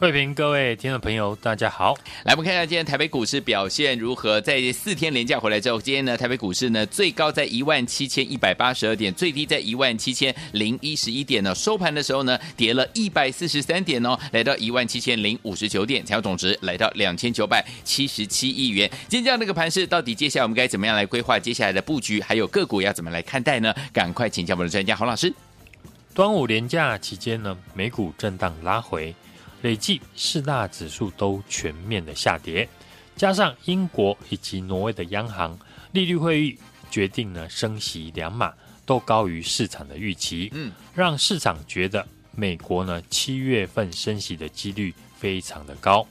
慧平，各位听众朋友，大家好。来，我们看一下今天台北股市表现如何。在四天连假回来之后，今天呢，台北股市呢最高在一万七千一百八十二点，最低在一万七千零一十一点呢。收盘的时候呢，跌了一百四十三点哦，来到一万七千零五十九点，成交总值来到两千九百七十七亿元。今天这样的一个盘势，到底接下来我们该怎么样来规划接下来的布局，还有个股要怎么来看待呢？赶快请教我们的专家洪老师。端午连假期间呢，美股震荡拉回。累计四大指数都全面的下跌，加上英国以及挪威的央行利率会议决定呢升息两码，都高于市场的预期，嗯，让市场觉得美国呢七月份升息的几率非常的高。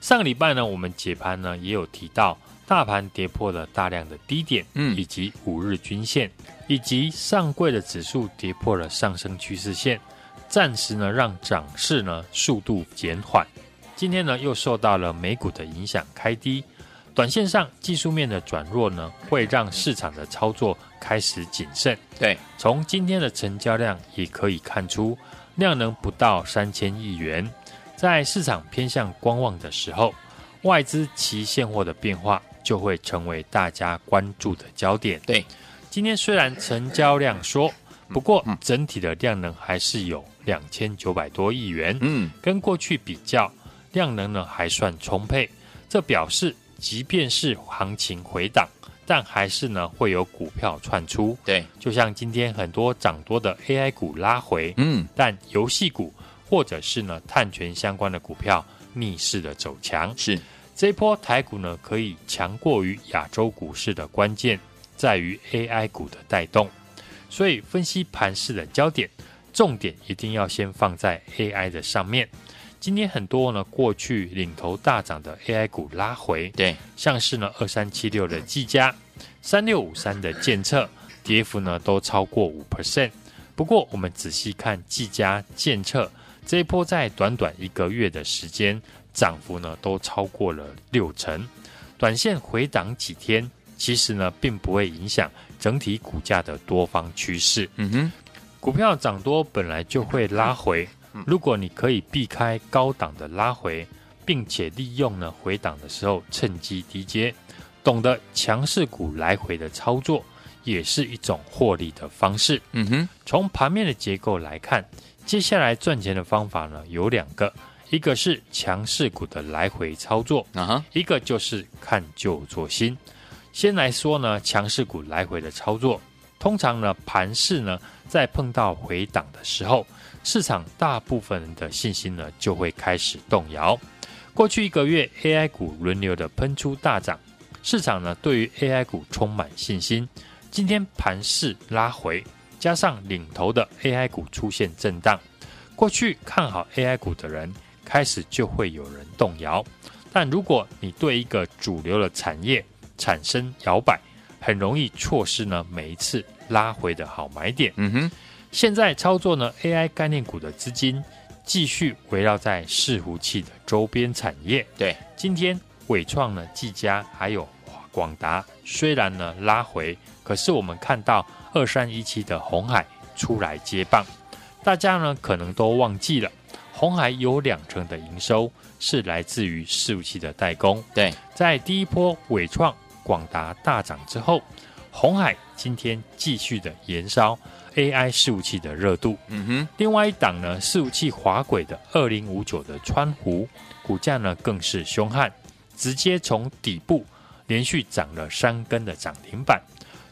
上个礼拜呢，我们解盘呢也有提到，大盘跌破了大量的低点，嗯，以及五日均线，以及上柜的指数跌破了上升趋势线。暂时呢，让涨势呢速度减缓。今天呢，又受到了美股的影响开低。短线上技术面的转弱呢，会让市场的操作开始谨慎。对，从今天的成交量也可以看出，量能不到三千亿元。在市场偏向观望的时候，外资期现货的变化就会成为大家关注的焦点。对，今天虽然成交量缩，不过整体的量能还是有。两千九百多亿元，嗯，跟过去比较，量能呢还算充沛。这表示，即便是行情回档，但还是呢会有股票窜出。对，就像今天很多涨多的 AI 股拉回，嗯，但游戏股或者是呢碳权相关的股票逆势的走强。是，这一波台股呢可以强过于亚洲股市的关键在于 AI 股的带动，所以分析盘势的焦点。重点一定要先放在 AI 的上面。今天很多呢，过去领头大涨的 AI 股拉回，对，像是呢二三七六的技嘉、三六五三的建测，跌幅呢都超过五 percent。不过我们仔细看技嘉、建测这一波，在短短一个月的时间，涨幅呢都超过了六成。短线回档几天，其实呢并不会影响整体股价的多方趋势。嗯哼。股票涨多本来就会拉回，如果你可以避开高档的拉回，并且利用呢回档的时候趁机低接，懂得强势股来回的操作，也是一种获利的方式。嗯哼，从盘面的结构来看，接下来赚钱的方法呢有两个，一个是强势股的来回操作，啊哈，一个就是看旧做新。先来说呢强势股来回的操作。通常呢，盘势呢，在碰到回档的时候，市场大部分人的信心呢，就会开始动摇。过去一个月，AI 股轮流的喷出大涨，市场呢，对于 AI 股充满信心。今天盘势拉回，加上领头的 AI 股出现震荡，过去看好 AI 股的人，开始就会有人动摇。但如果你对一个主流的产业产生摇摆，很容易错失呢每一次拉回的好买点。嗯哼，现在操作呢 AI 概念股的资金继续围绕在伺服器的周边产业。对，今天伟创呢、技嘉还有广达虽然呢拉回，可是我们看到二三一七的红海出来接棒，大家呢可能都忘记了，红海有两成的营收是来自于伺服器的代工。对，在第一波伟创。广达大涨之后，红海今天继续的延烧 AI 伺服器的热度。嗯哼，另外一档呢，伺服器滑轨的二零五九的川湖股价呢更是凶悍，直接从底部连续涨了三根的涨停板。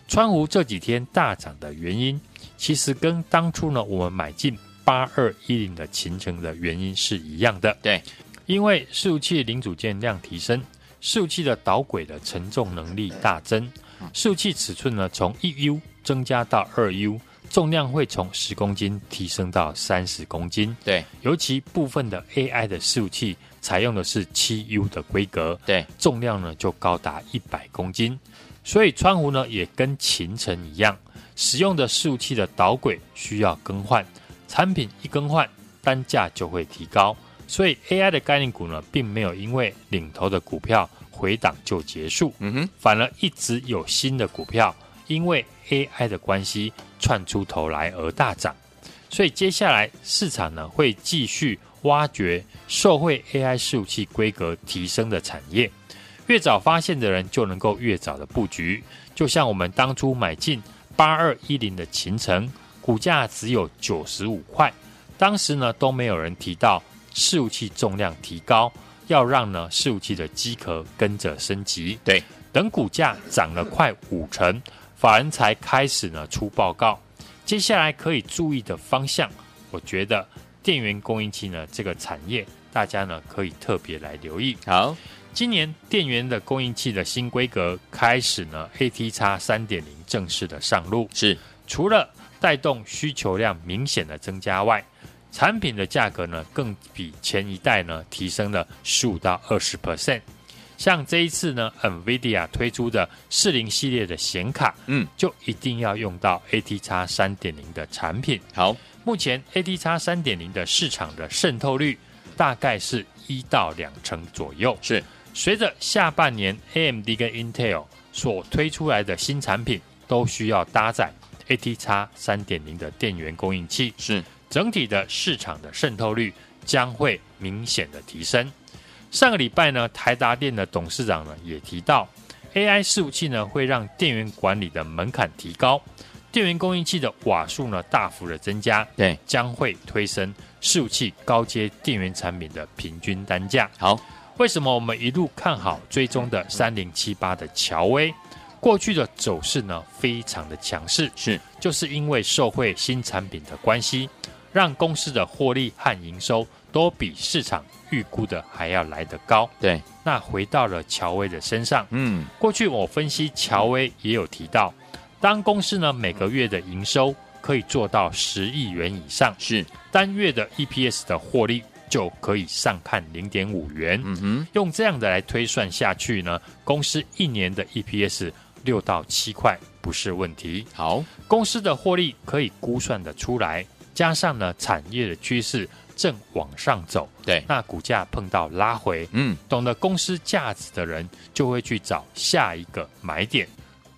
川湖这几天大涨的原因，其实跟当初呢我们买进八二一零的勤诚的原因是一样的。对，因为伺服器零组件量提升。伺服器的导轨的承重能力大增，伺服器尺寸呢从一 U 增加到二 U，重量会从十公斤提升到三十公斤。对，尤其部分的 AI 的伺服器采用的是七 U 的规格，对，重量呢就高达一百公斤。所以川湖呢也跟勤诚一样，使用的伺服器的导轨需要更换，产品一更换，单价就会提高。所以 AI 的概念股呢，并没有因为领头的股票回档就结束，嗯哼，反而一直有新的股票因为 AI 的关系窜出头来而大涨。所以接下来市场呢会继续挖掘受惠 AI 伺服器规格提升的产业，越早发现的人就能够越早的布局。就像我们当初买进八二一零的秦城，股价只有九十五块，当时呢都没有人提到。伺服器重量提高，要让呢伺服器的机壳跟着升级。对，等股价涨了快五成，法人才开始呢出报告。接下来可以注意的方向，我觉得电源供应器呢这个产业，大家呢可以特别来留意。好，今年电源的供应器的新规格开始呢，AT 叉三点零正式的上路，是除了带动需求量明显的增加外。产品的价格呢，更比前一代呢提升了十五到二十 percent。像这一次呢，NVIDIA 推出的四零系列的显卡，嗯，就一定要用到 ATX 三点零的产品。好，目前 ATX 三点零的市场的渗透率大概是一到两成左右。是，随着下半年 AMD 跟 Intel 所推出来的新产品，都需要搭载 ATX 三点零的电源供应器。是。整体的市场的渗透率将会明显的提升。上个礼拜呢，台达电的董事长呢也提到，AI 伺服器呢会让电源管理的门槛提高，电源供应器的瓦数呢大幅的增加，对，将会推升伺服器高阶电源产品的平均单价。好，为什么我们一路看好追踪的三零七八的乔威？过去的走势呢非常的强势，是，就是因为受惠新产品的关系。让公司的获利和营收都比市场预估的还要来得高。对，那回到了乔威的身上。嗯，过去我分析乔威也有提到，当公司呢每个月的营收可以做到十亿元以上，是单月的 EPS 的获利就可以上看零点五元。嗯哼，用这样的来推算下去呢，公司一年的 EPS 六到七块不是问题。好，公司的获利可以估算的出来。加上呢，产业的趋势正往上走，对，那股价碰到拉回，嗯，懂得公司价值的人就会去找下一个买点，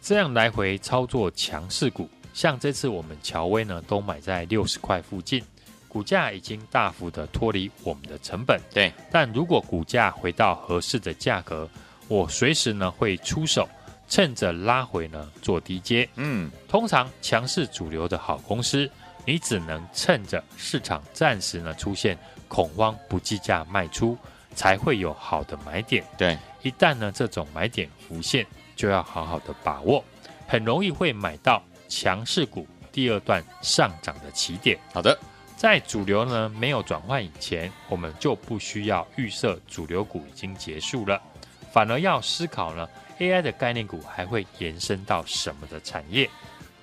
这样来回操作强势股。像这次我们乔威呢，都买在六十块附近，股价已经大幅的脱离我们的成本，对。但如果股价回到合适的价格，我随时呢会出手，趁着拉回呢做低接，嗯，通常强势主流的好公司。你只能趁着市场暂时呢出现恐慌，不计价卖出，才会有好的买点。对，一旦呢这种买点浮现，就要好好的把握，很容易会买到强势股第二段上涨的起点。好的，在主流呢没有转换以前，我们就不需要预设主流股已经结束了，反而要思考呢 AI 的概念股还会延伸到什么的产业。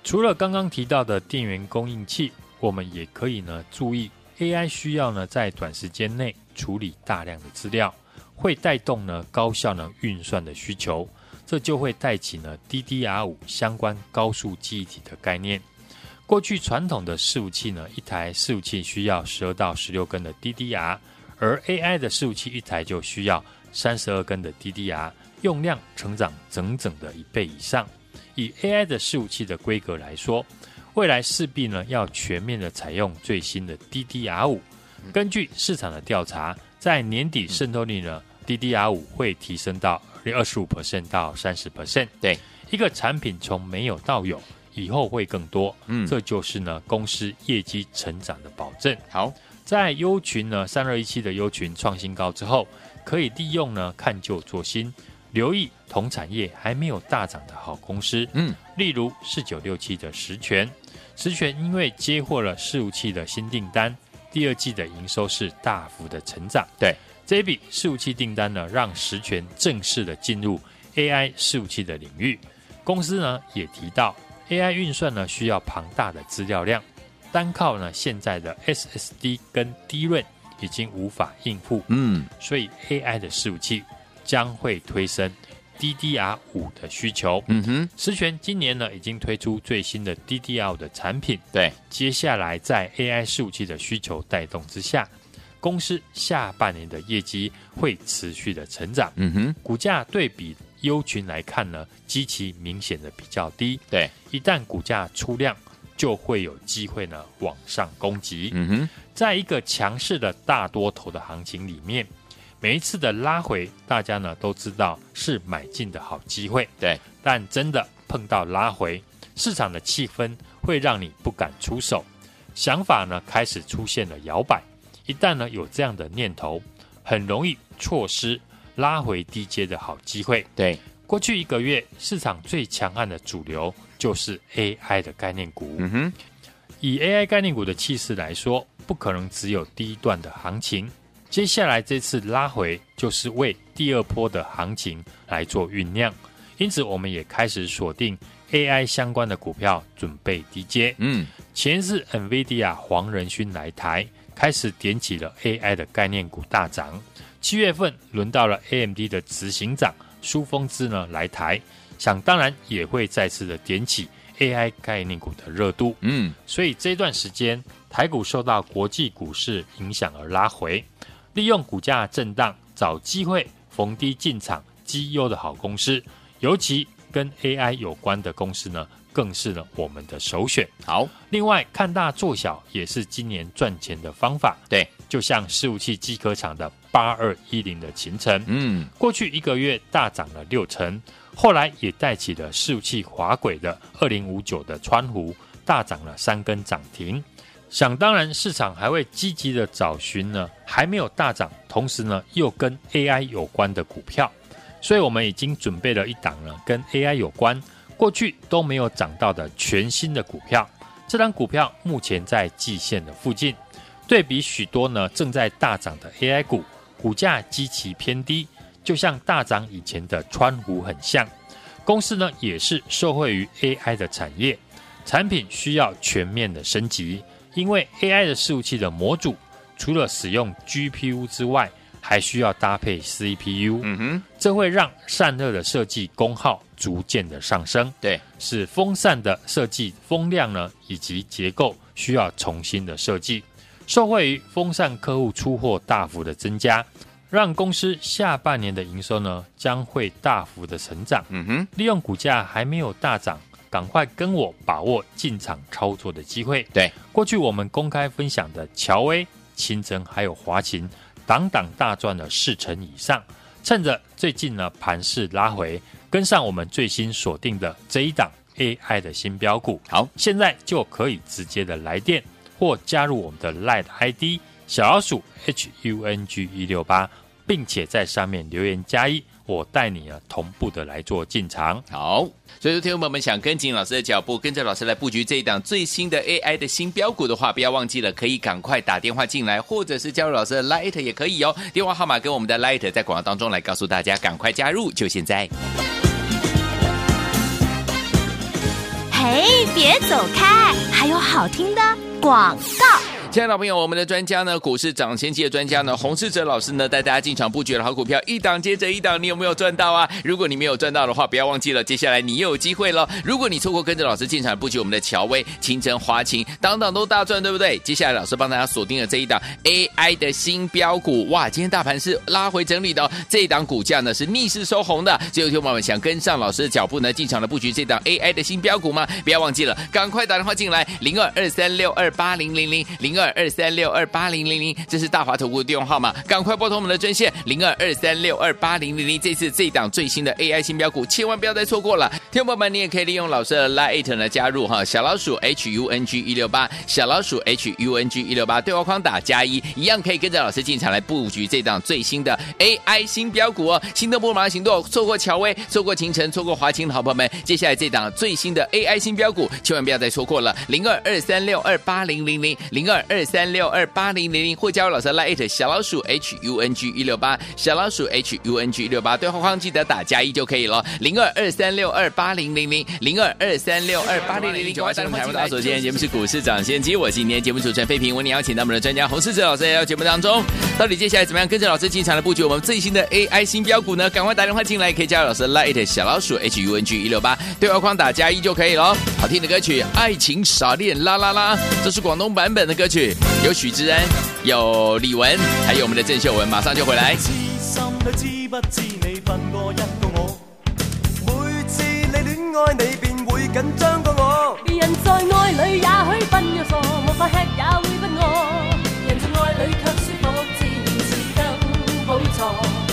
除了刚刚提到的电源供应器，我们也可以呢注意 AI 需要呢在短时间内处理大量的资料，会带动呢高效能运算的需求，这就会带起呢 DDR5 相关高速记忆体的概念。过去传统的伺服器呢，一台伺服器需要十二到十六根的 DDR，而 AI 的伺服器一台就需要三十二根的 DDR，用量成长整整的一倍以上。以 AI 的伺服器的规格来说，未来势必呢要全面的采用最新的 DDR 五。根据市场的调查，在年底渗透率呢，DDR 五会提升到二十五 percent 到三十 percent。对，一个产品从没有到有，以后会更多。嗯，这就是呢公司业绩成长的保证。好，在优群呢三二一七的优群创新高之后，可以利用呢看旧做新。留意同产业还没有大涨的好公司，嗯，例如四九六七的实权，实权因为接获了伺服器的新订单，第二季的营收是大幅的成长。对，这笔伺服器订单呢，让实权正式的进入 AI 伺服器的领域。公司呢也提到，AI 运算呢需要庞大的资料量，单靠呢现在的 SSD 跟 DRAM 已经无法应付。嗯，所以 AI 的伺服器将会推升 DDR 五的需求。嗯哼，实权今年呢已经推出最新的 DDR 的产品。对，接下来在 AI 伺服器的需求带动之下，公司下半年的业绩会持续的成长。嗯哼，股价对比优群来看呢，极其明显的比较低。对，一旦股价出量，就会有机会呢往上攻击。嗯哼，在一个强势的大多头的行情里面，每一次的拉回，大家呢都知道是买进的好机会。对，但真的碰到拉回，市场的气氛会让你不敢出手，想法呢开始出现了摇摆。一旦呢有这样的念头，很容易错失拉回低阶的好机会。对，过去一个月市场最强悍的主流就是 AI 的概念股。嗯哼，以 AI 概念股的气势来说，不可能只有第一段的行情。接下来这次拉回，就是为第二波的行情来做酝酿。因此，我们也开始锁定 AI 相关的股票，准备低接。嗯，前日 NVIDIA 黄仁勋来台。开始点起了 AI 的概念股大涨。七月份轮到了 AMD 的执行长苏峰之呢来台，想当然也会再次的点起 AI 概念股的热度。嗯，所以这段时间台股受到国际股市影响而拉回，利用股价震荡找机会逢低进场绩优的好公司，尤其跟 AI 有关的公司呢。更是呢我们的首选。好，另外看大做小也是今年赚钱的方法。对，就像伺服器机壳厂的八二一零的秦城，嗯，过去一个月大涨了六成，后来也带起了伺服器滑轨的二零五九的川湖大涨了三根涨停。想当然，市场还会积极的找寻呢还没有大涨，同时呢又跟 AI 有关的股票，所以我们已经准备了一档呢跟 AI 有关。过去都没有涨到的全新的股票，这档股票目前在季线的附近，对比许多呢正在大涨的 AI 股，股价极其偏低，就像大涨以前的川股很像。公司呢也是受惠于 AI 的产业，产品需要全面的升级，因为 AI 的伺服器的模组除了使用 GPU 之外，还需要搭配 CPU，嗯哼，这会让散热的设计功耗逐渐的上升，对，使风扇的设计风量呢以及结构需要重新的设计。受惠于风扇客户出货大幅的增加，让公司下半年的营收呢将会大幅的成长。嗯哼，利用股价还没有大涨，赶快跟我把握进场操作的机会。对，过去我们公开分享的乔威、勤诚还有华勤。档档大赚了四成以上，趁着最近呢盘势拉回，跟上我们最新锁定的这一档 AI 的新标股。好，现在就可以直接的来电或加入我们的 LINE ID 小老鼠 HUNG 一六八，并且在上面留言加一。我带你啊，同步的来做进场。好，所以说，听众朋友们想跟紧老师的脚步，跟着老师来布局这一档最新的 AI 的新标股的话，不要忘记了，可以赶快打电话进来，或者是加入老师的 Light 也可以哦。电话号码跟我们的 Light 在广告当中来告诉大家，赶快加入，就现在。嘿，别走开，还有好听的广告。亲爱的朋友，我们的专家呢，股市涨先机的专家呢，洪世哲老师呢，带大家进场布局的好股票，一档接着一档，你有没有赚到啊？如果你没有赚到的话，不要忘记了，接下来你又有机会了。如果你错过跟着老师进场布局我们的乔威、清晨、华勤，档档都大赚，对不对？接下来老师帮大家锁定了这一档 AI 的新标股，哇！今天大盘是拉回整理的，这一档股价呢是逆势收红的。最后，听友们想跟上老师的脚步呢，进场的布局这档 AI 的新标股吗？不要忘记了，赶快打电话进来，零二二三六二八零零零零二。二三六二八零零零，这是大华投顾的电话号码，赶快拨通我们的专线零二二三六二八零零零。这次这档最新的 AI 新标股，千万不要再错过了。听众朋友们，你也可以利用老师的 Lite 呢加入哈，小老鼠 H U N G 一六八，小老鼠 H U N G 一六八，对话框打加一，一样可以跟着老师进场来布局这档最新的 AI 新标股哦。心动不如马上行动，错过乔威，错过秦晨，错过华清的好朋友们，接下来这档最新的 AI 新标股，千万不要再错过了。零二二三六二八零零零零二二。二三六二八零零零，或加入老师 Line 小老鼠 H U N G 一六八，小老鼠 H U N G 一六八，对话框记得打加一就可以了。零二二三六二八零零零，零二二三六二八零零零。九八新闻台，我大家首先节目是股市涨先机，我是今天节目主持人费平，为你邀请到我们的专家洪世哲老师来到节目当中。到底接下来怎么样跟着老师进场来布局我们最新的 AI 新标股呢？赶快打电话进来，可以加入老师 Line 小老鼠 H U N G 一六八，对话框打加一就可以了。好听的歌曲《爱情傻恋啦啦啦》，这是广东版本的歌曲，有许志安，有李玟，还有我们的郑秀文，马上就回来。痴心都知不知你笨过一个我，每次你恋爱你便会紧张过我。人在爱里也许笨又傻，没法吃也会不饿。人在爱里却舒服，自然是更好错。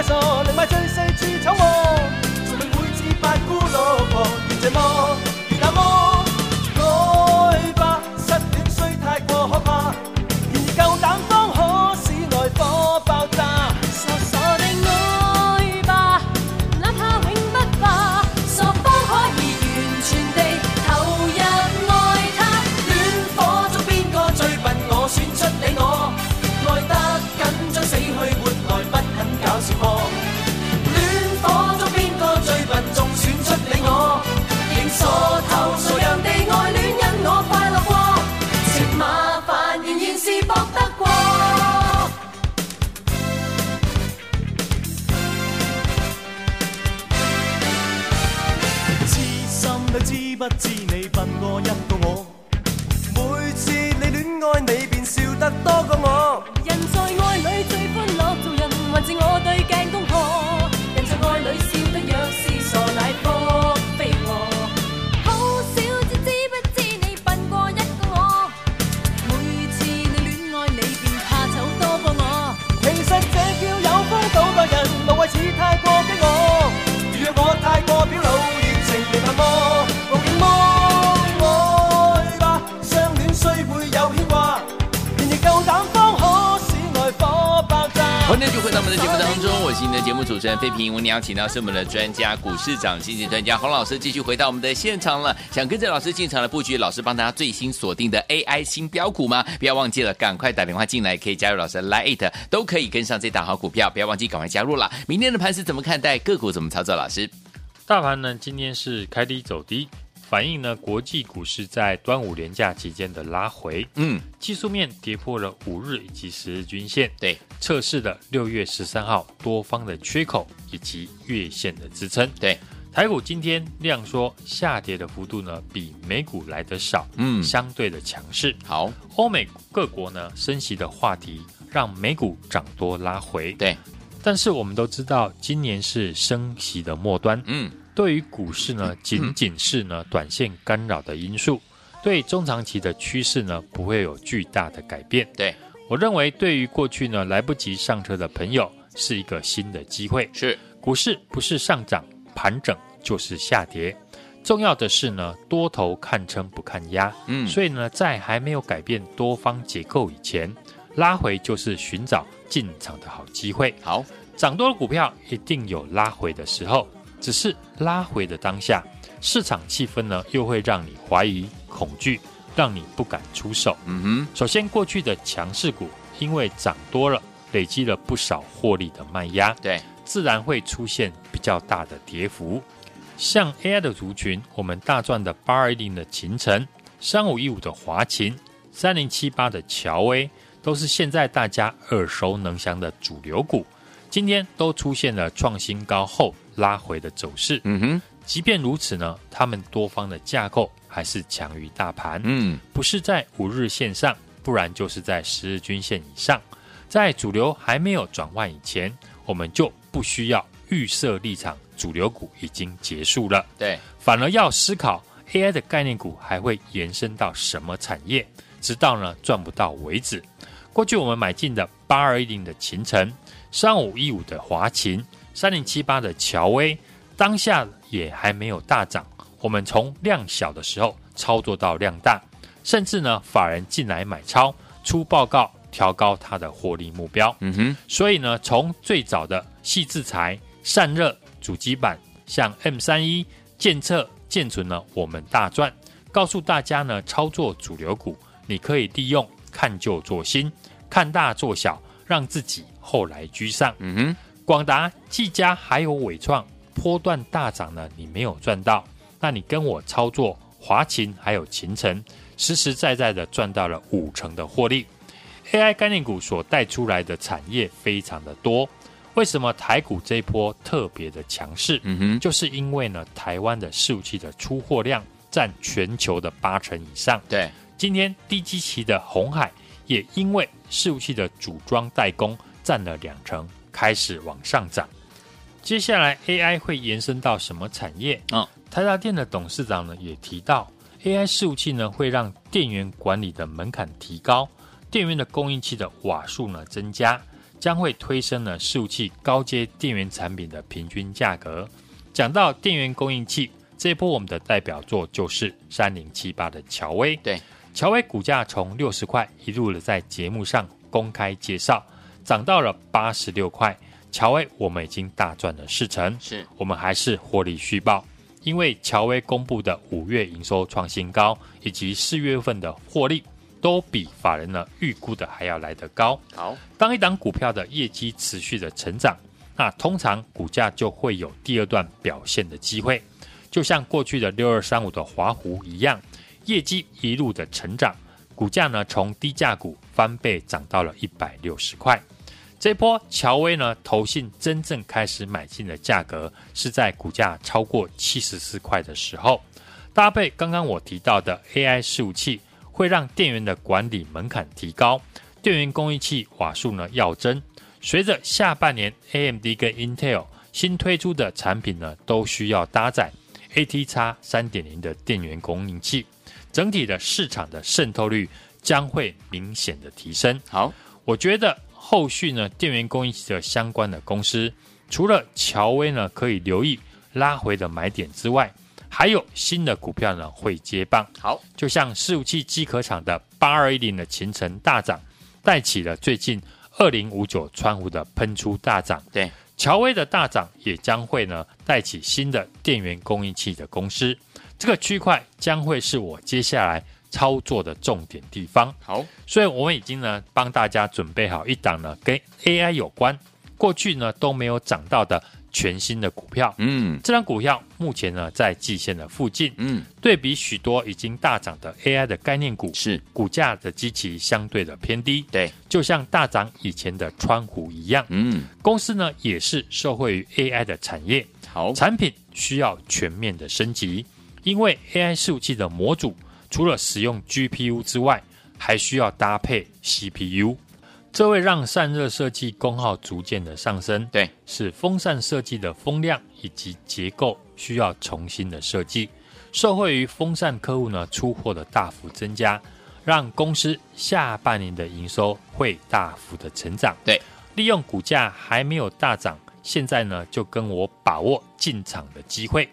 也许像大傻，宁卖醉四处闯祸。从未会自白孤老婆，愿这么，节目主持人费平。我们邀请到是我们的专家，股市长、经济专家洪老师，继续回到我们的现场了。想跟着老师进场的布局，老师帮大家最新锁定的 AI 新标股吗？不要忘记了，赶快打电话进来，可以加入老师 Lite，都可以跟上这档好股票。不要忘记赶快加入了。明天的盘是怎么看待？个股怎么操作？老师，大盘呢？今天是开低走低。反映呢，国际股市在端午连假期间的拉回，嗯，技术面跌破了五日以及十日均线，对，测试了六月十三号多方的缺口以及月线的支撑，对，台股今天量缩下跌的幅度呢，比美股来得少，嗯，相对的强势。好，欧美各国呢升息的话题让美股涨多拉回，对，但是我们都知道今年是升息的末端，嗯。对于股市呢，仅仅是呢短线干扰的因素，对中长期的趋势呢不会有巨大的改变。对，我认为，对于过去呢来不及上车的朋友，是一个新的机会。是，股市不是上涨盘整就是下跌，重要的是呢多头看撑不看压。嗯，所以呢在还没有改变多方结构以前，拉回就是寻找进场的好机会。好，涨多的股票一定有拉回的时候。只是拉回的当下，市场气氛呢，又会让你怀疑、恐惧，让你不敢出手。嗯哼。首先，过去的强势股因为涨多了，累积了不少获利的卖压，对，自然会出现比较大的跌幅。像 AI 的族群，我们大赚的八二一零的秦城、三五一五的华勤、三零七八的乔威，都是现在大家耳熟能详的主流股，今天都出现了创新高后。拉回的走势，嗯哼，即便如此呢，他们多方的架构还是强于大盘，嗯，不是在五日线上，不然就是在十日均线以上。在主流还没有转换以前，我们就不需要预设立场，主流股已经结束了，对，反而要思考 AI 的概念股还会延伸到什么产业，直到呢赚不到为止。过去我们买进的八二一零的秦城，三五一五的华勤。三零七八的乔威，当下也还没有大涨。我们从量小的时候操作到量大，甚至呢，法人进来买超，出报告调高它的获利目标。嗯哼，所以呢，从最早的细制材、散热、主机板，像 M 三一、建测、建存呢，我们大赚。告诉大家呢，操作主流股，你可以利用看旧做新，看大做小，让自己后来居上。嗯哼，广达、技嘉还有伟创波段大涨呢，你没有赚到，那你跟我操作华勤还有勤诚，实实在在的赚到了五成的获利。AI 概念股所带出来的产业非常的多，为什么台股这一波特别的强势？嗯哼，就是因为呢，台湾的伺服器的出货量占全球的八成以上。对，今天低基期的红海也因为伺服器的组装代工占了两成，开始往上涨。接下来 AI 会延伸到什么产业？嗯，台达电的董事长呢也提到，AI 伺服器呢会让电源管理的门槛提高。电源的供应器的瓦数呢增加，将会推升呢伺服器高阶电源产品的平均价格。讲到电源供应器，这一波我们的代表作就是三零七八的乔威。对，乔威股价从六十块一路的在节目上公开介绍，涨到了八十六块。乔威我们已经大赚了四成，是我们还是获利续报，因为乔威公布的五月营收创新高，以及四月份的获利。都比法人呢预估的还要来得高。好，当一档股票的业绩持续的成长，那通常股价就会有第二段表现的机会。就像过去的六二三五的华湖一样，业绩一路的成长，股价呢从低价股翻倍涨到了一百六十块。这波乔威呢，投信真正开始买进的价格是在股价超过七十四块的时候，搭配刚刚我提到的 AI 伺服器。会让电源的管理门槛提高，电源供应器瓦数呢要增。随着下半年 AMD 跟 Intel 新推出的产品呢，都需要搭载 ATX 三点零的电源供应器，整体的市场的渗透率将会明显的提升。好，我觉得后续呢，电源供应器的相关的公司，除了乔威呢可以留意拉回的买点之外，还有新的股票呢会接棒，好，就像伺服器机壳厂的八二一零的勤诚大涨，带起了最近二零五九川湖的喷出大涨。对，乔威的大涨也将会呢带起新的电源供应器的公司，这个区块将会是我接下来操作的重点地方。好，所以我们已经呢帮大家准备好一档呢跟 AI 有关，过去呢都没有涨到的。全新的股票，嗯，这张股票目前呢在季线的附近，嗯，对比许多已经大涨的 AI 的概念股，是。股价的基期相对的偏低，对，就像大涨以前的川股一样，嗯，公司呢也是受惠于 AI 的产业，好，产品需要全面的升级，因为 AI 伺服器的模组除了使用 GPU 之外，还需要搭配 CPU。这会让散热设计功耗逐渐的上升，对，使风扇设计的风量以及结构需要重新的设计。受惠于风扇客户呢出货的大幅增加，让公司下半年的营收会大幅的成长。对，利用股价还没有大涨，现在呢就跟我把握进场的机会。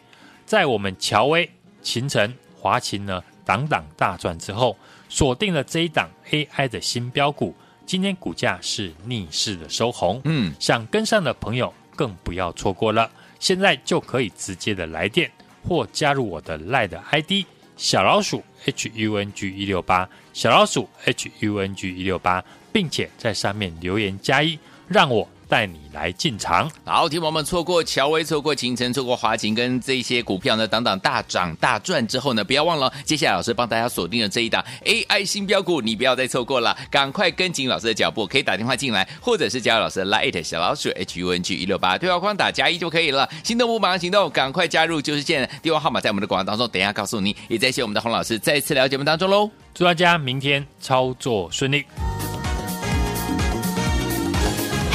在我们乔威、秦晨、华勤呢档档大赚之后，锁定了这一档 AI 的新标股。今天股价是逆势的收红，嗯，想跟上的朋友更不要错过了。现在就可以直接的来电或加入我的 LINE 的 ID 小老鼠 H U N G 一六八，小老鼠 H U N G 一六八，并且在上面留言加一，让我。带你来进场，好，听友们错过乔威，错过秦晨，错过华勤，跟这些股票呢，等等大涨大赚之后呢，不要忘了，接下来老师帮大家锁定了这一档 AI 新标股，你不要再错过了，赶快跟紧老师的脚步，可以打电话进来，或者是加入老师的 Line 小老鼠 H U N G 一六八对话框打加一就可以了。心动不马上行动，赶快加入，就是现在，电话号码在我们的广告当中，等一下告诉你。也在谢我们的洪老师再次来到节目当中喽，祝大家明天操作顺利。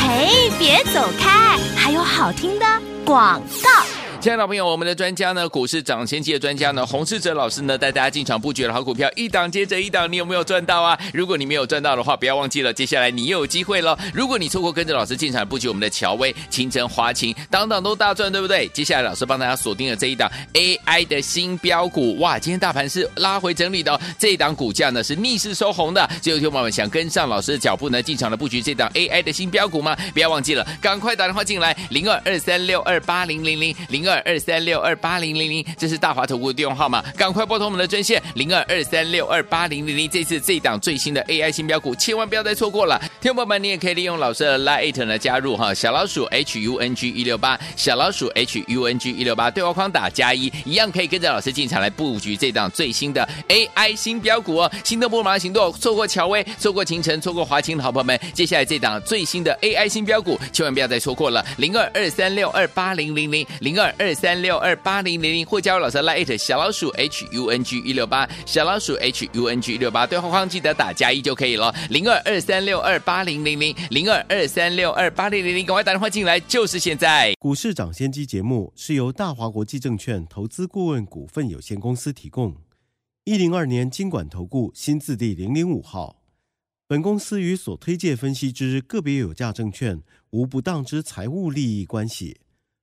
嘿，别走开！还有好听的广告。亲爱的朋友，我们的专家呢，股市涨先机的专家呢，洪世哲老师呢，带大家进场布局的好股票，一档接着一档，你有没有赚到啊？如果你没有赚到的话，不要忘记了，接下来你又有机会了。如果你错过跟着老师进场布局我们的乔威、清晨、华勤，档档都大赚，对不对？接下来老师帮大家锁定了这一档 AI 的新标股，哇，今天大盘是拉回整理的，哦，这一档股价呢是逆势收红的。最后，听友们想跟上老师的脚步呢，进场的布局这档 AI 的新标股吗？不要忘记了，赶快打电话进来，零二二三六二八零零零零二。二二三六二八零零零，这是大华投顾的电话号码，赶快拨通我们的专线零二二三六二八零零零。这次这档最新的 AI 新标股，千万不要再错过了。听众朋友们，你也可以利用老师的 Line 呢加入哈，小老鼠 H U N G 一六八，小老鼠 H U N G 一六八，对话框打加一，一样可以跟着老师进场来布局这档最新的 AI 新标股哦。心动不如马上行动，错过乔威，错过勤诚，错过华清的好朋友们，接下来这档最新的 AI 新标股，千万不要再错过了。零二二三六二八零零零零二。二三六二八零零零，或加入老师 Line 小老鼠 H U N G 一六八，小老鼠 H U N G 一六八，对话框记得打加一就可以了。零二二三六二八零零零，零二二三六二八零零零，赶快打电话进来，就是现在。股市涨先机节目是由大华国际证券投资顾问股份有限公司提供，一零二年经管投顾新字第零零五号。本公司与所推介分析之个别有价证券无不当之财务利益关系。